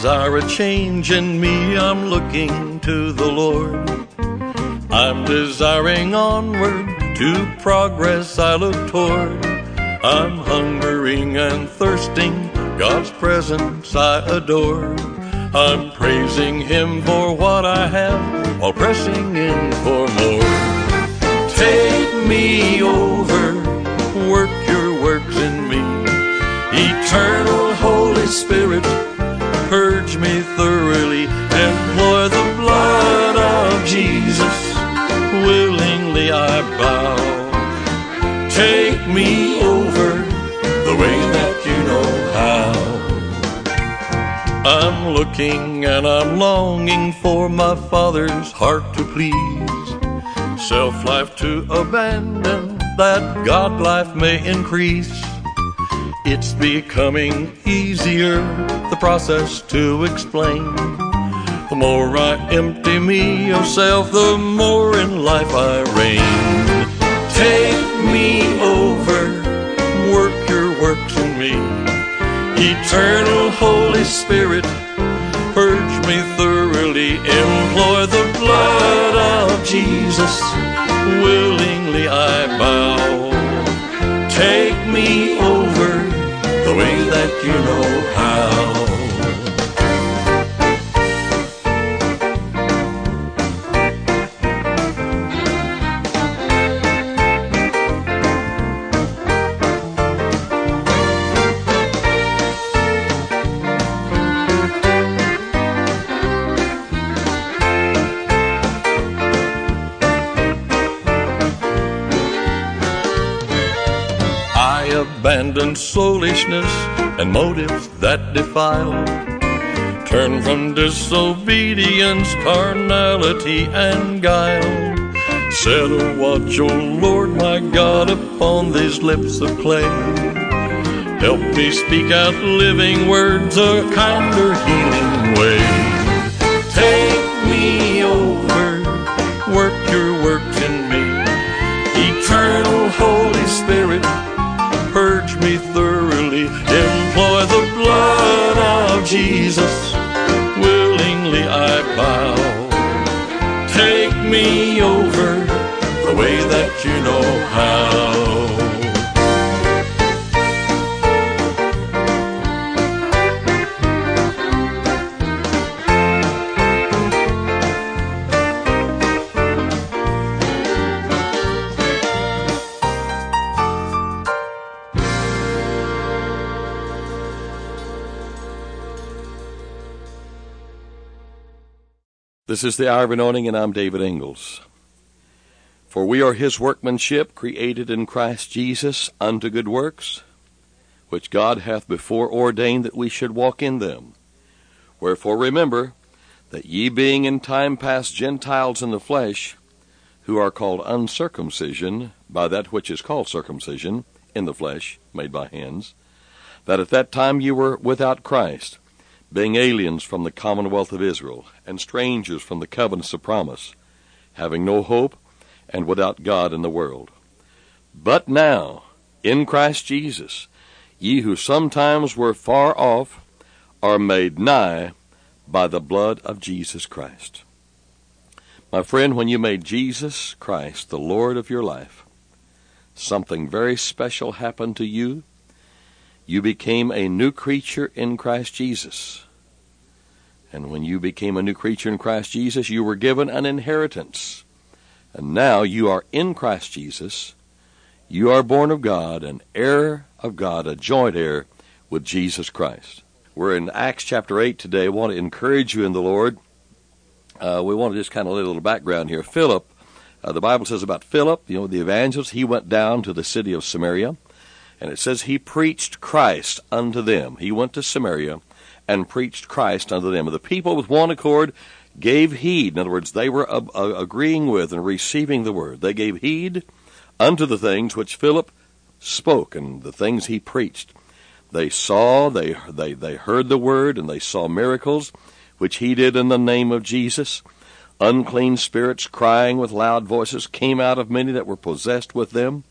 Desire a change in me, I'm looking to the Lord. I'm desiring onward to progress I look toward. I'm hungering and thirsting, God's presence I adore. I'm praising Him for what I have while pressing in for more. Take me over, work your works in me. Eternal Holy Spirit, purge me thoroughly, employ the blood of Jesus. Willingly I bow. Take me over the way that you know how. I'm looking and I'm longing for my Father's heart to please. Self life to abandon, that God life may increase. It's becoming easier, the process to explain. The more I empty me of self, the more in life I reign. Take me over, work your works in me. Eternal Holy Spirit, purge me thoroughly, employ the blood of Jesus. Willingly I bow. Take me over you know how. I abandon soulishness and motives that defile. Turn from disobedience, carnality, and guile. Set a watch, O Lord my God, upon these lips of clay. Help me speak out living words, a kinder healing way. Take me over, work your works in me. Eternal Holy Spirit, purge me thoroughly, blood This is the Hour of Anointing, and I'm David Ingles. For we are his workmanship, created in Christ Jesus unto good works, which God hath before ordained that we should walk in them. Wherefore remember that ye being in time past Gentiles in the flesh, who are called uncircumcision by that which is called circumcision in the flesh, made by hands, that at that time ye were without Christ, being aliens from the commonwealth of Israel, and strangers from the covenants of promise, having no hope, and without God in the world. But now, in Christ Jesus, ye who sometimes were far off are made nigh by the blood of Jesus Christ. My friend, when you made Jesus Christ the Lord of your life, something very special happened to you. You became a new creature in Christ Jesus. And when you became a new creature in Christ Jesus, you were given an inheritance. And now you are in Christ Jesus. You are born of God, an heir of God, a joint heir with Jesus Christ. We're in Acts chapter 8 today. I want to encourage you in the Lord. Uh, we want to just kind of lay a little background here. Philip, uh, the Bible says about Philip, you know, the evangelist, he went down to the city of Samaria, and it says he preached Christ unto them. He went to Samaria and preached Christ unto them. And the people with one accord gave heed. In other words, they were uh, uh, agreeing with and receiving the word. They gave heed unto the things which Philip spoke and the things he preached. They saw, they, they, they heard the word, and they saw miracles, which he did in the name of Jesus. Unclean spirits crying with loud voices came out of many that were possessed with them.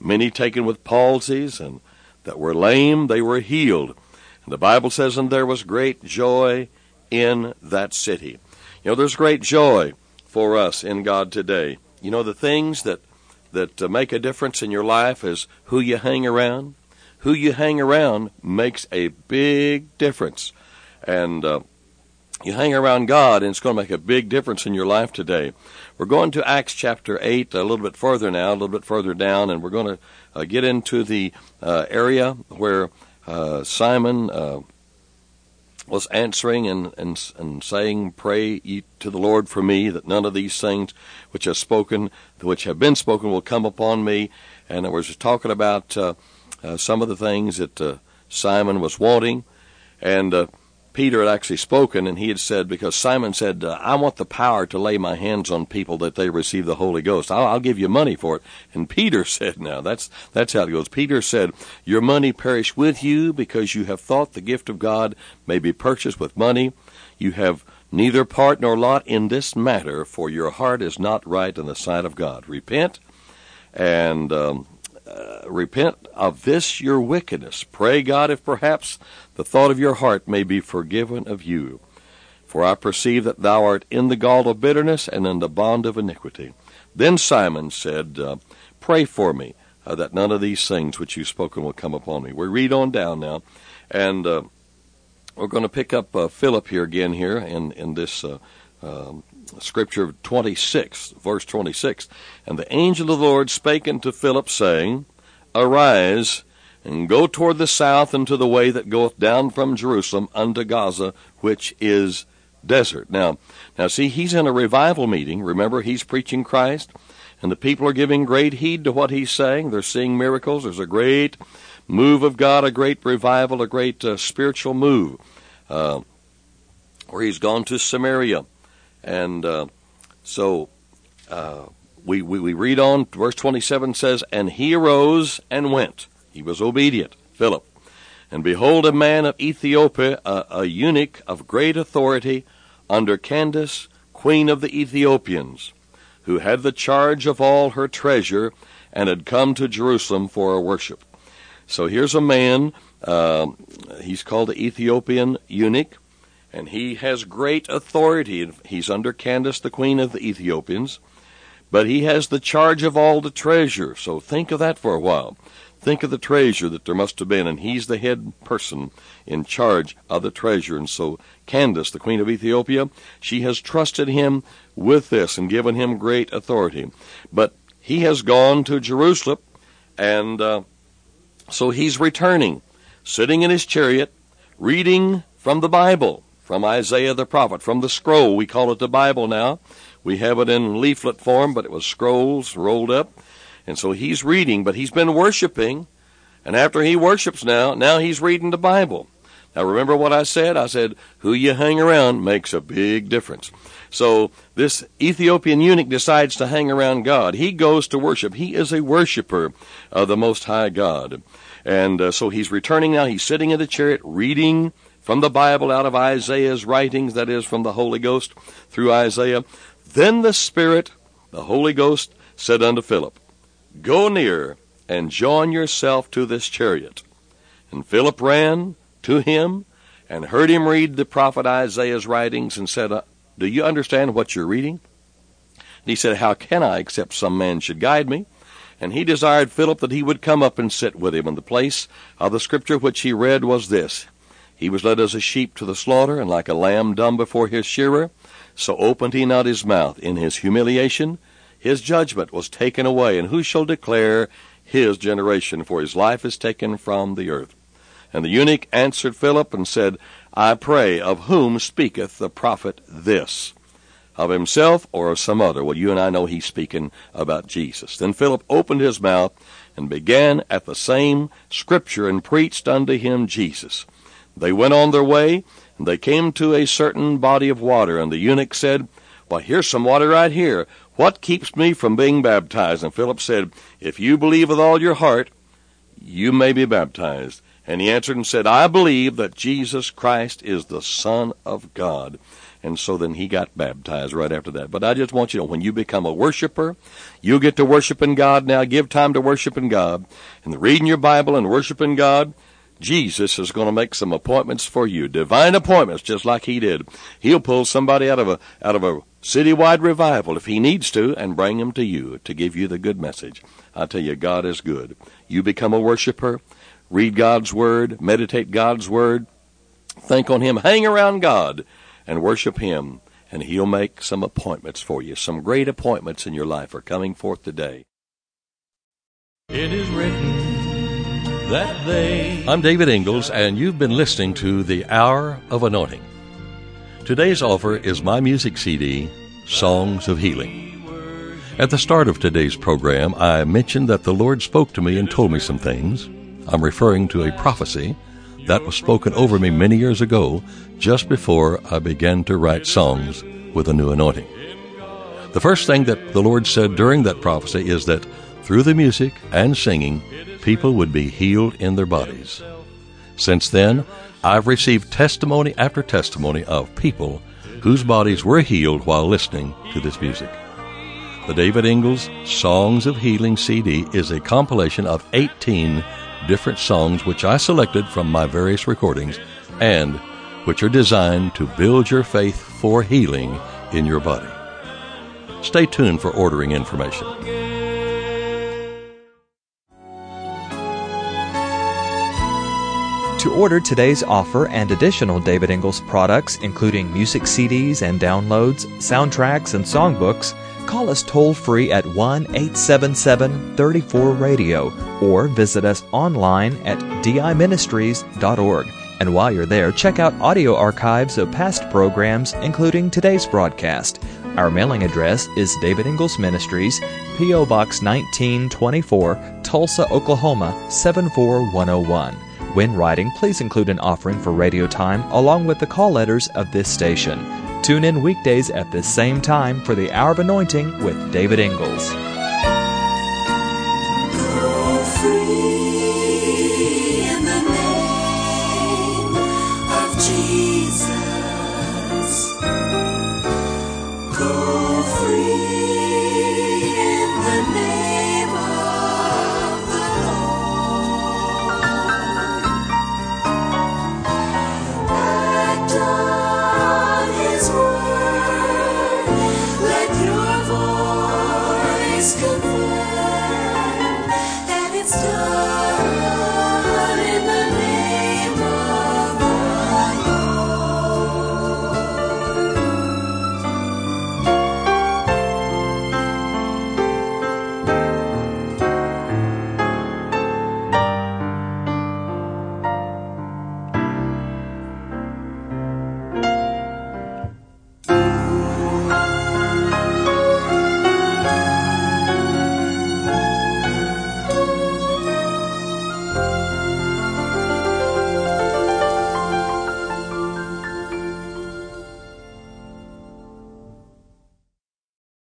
Many taken with palsies and that were lame, they were healed. And the Bible says, and there was great joy in that city. You know, there's great joy for us in God today. You know, the things that that uh, make a difference in your life is who you hang around. Who you hang around makes a big difference. And uh, you hang around God, and it's going to make a big difference in your life today. We're going to Acts chapter 8 a little bit further now, a little bit further down, and we're going to uh, get into the uh, area where uh, Simon uh, was answering and, and, and saying, Pray ye to the Lord for me, that none of these things which have spoken, which have been spoken, will come upon me. And I was just talking about uh, uh, some of the things that Simon was wanting. And Peter had actually spoken, and he had said, because Simon said, uh, I want the power to lay my hands on people that they receive the Holy Ghost. I'll, I'll give you money for it. And Peter said, now, that's, that's how it goes. Peter said, Your money perish with you because you have thought the gift of God may be purchased with money. You have neither part nor lot in this matter, for your heart is not right in the sight of God. Repent and um, uh, repent of this your wickedness. Pray God if perhaps the thought of your heart may be forgiven of you. For I perceive that thou art in the gall of bitterness and in the bond of iniquity. Then Simon said, uh, Pray for me, uh, that none of these things which you've spoken will come upon me. We read on down now, and uh, we're going to pick up uh, Philip here again here in, in this um, scripture 26, verse 26. And the angel of the Lord spake unto Philip, saying, Arise, and go toward the south into the way that goeth down from Jerusalem unto Gaza, which is desert. Now, now see, he's in a revival meeting. Remember, he's preaching Christ, and the people are giving great heed to what he's saying. They're seeing miracles. There's a great move of God, a great revival, a great uh, spiritual move. Uh, where he's gone to Samaria and uh, so uh, we, we, we read on, verse 27 says, And he arose and went. He was obedient, Philip. And behold, a man of Ethiopia, a, a eunuch of great authority, under Candace, queen of the Ethiopians, who had the charge of all her treasure, and had come to Jerusalem for a worship. So here's a man, uh, he's called the Ethiopian eunuch and he has great authority. He's under Candace, the queen of the Ethiopians, but he has the charge of all the treasure. So think of that for a while. Think of the treasure that there must have been, and he's the head person in charge of the treasure. And so Candace, the queen of Ethiopia, she has trusted him with this and given him great authority. But he has gone to Jerusalem, and uh, so he's returning, sitting in his chariot, reading from the Bible from Isaiah the prophet, from the scroll. We call it the Bible now. We have it in leaflet form, but it was scrolls rolled up. And so he's reading, but he's been worshiping. And after he worships now, now he's reading the Bible. Now remember what I said? I said, who you hang around makes a big difference. So this Ethiopian eunuch decides to hang around God. He goes to worship. He is a worshiper of the Most High God. And uh, so he's returning now. He's sitting in the chariot reading from the Bible out of Isaiah's writings, that is, from the Holy Ghost through Isaiah. Then the Spirit, the Holy Ghost, said unto Philip, Go near and join yourself to this chariot. And Philip ran to him and heard him read the prophet Isaiah's writings and said, uh, Do you understand what you're reading? And he said, How can I except some man should guide me? And he desired Philip that he would come up and sit with him. And the place of the scripture which he read was this He was led as a sheep to the slaughter, and like a lamb dumb before his shearer, so opened he not his mouth. In his humiliation, his judgment was taken away. And who shall declare his generation? For his life is taken from the earth. And the eunuch answered Philip and said, I pray, of whom speaketh the prophet this? Of himself or of some other? Well, you and I know he's speaking about Jesus. Then Philip opened his mouth and began at the same scripture and preached unto him Jesus. They went on their way, and they came to a certain body of water, and the eunuch said, Well, here's some water right here. What keeps me from being baptized? And Philip said, If you believe with all your heart, you may be baptized. And he answered and said, I believe that Jesus Christ is the Son of God. And so then he got baptized right after that. But I just want you to know when you become a worshiper, you get to worshiping God now. Give time to worshiping God. And reading your Bible and worshiping God, Jesus is going to make some appointments for you. Divine appointments, just like he did. He'll pull somebody out of a, out of a citywide revival if he needs to and bring them to you to give you the good message. I tell you, God is good. You become a worshiper read God's Word, meditate God's Word, think on Him, hang around God, and worship Him, and He'll make some appointments for you. Some great appointments in your life are coming forth today. It is written that they. I'm David Ingles, and you've been listening to The Hour of Anointing. Today's offer is my music CD, Songs of Healing. At the start of today's program, I mentioned that the Lord spoke to me and told me some things. I'm referring to a prophecy that was spoken over me many years ago, just before I began to write songs with a new anointing. The first thing that the Lord said during that prophecy is that through the music and singing, people would be healed in their bodies. Since then, I've received testimony after testimony of people whose bodies were healed while listening to this music. The David Ingles Songs of Healing CD is a compilation of 18 different songs which I selected from my various recordings and which are designed to build your faith for healing in your body. Stay tuned for ordering information. To order today's offer and additional David Ingles products, including music CDs and downloads, soundtracks, and songbooks, call us toll free at 1 877 34 Radio or visit us online at diministries.org. And while you're there, check out audio archives of past programs, including today's broadcast. Our mailing address is David Ingles Ministries, P.O. Box 1924, Tulsa, Oklahoma 74101. When writing, please include an offering for radio time along with the call letters of this station. Tune in weekdays at the same time for the Hour of Anointing with David Ingles.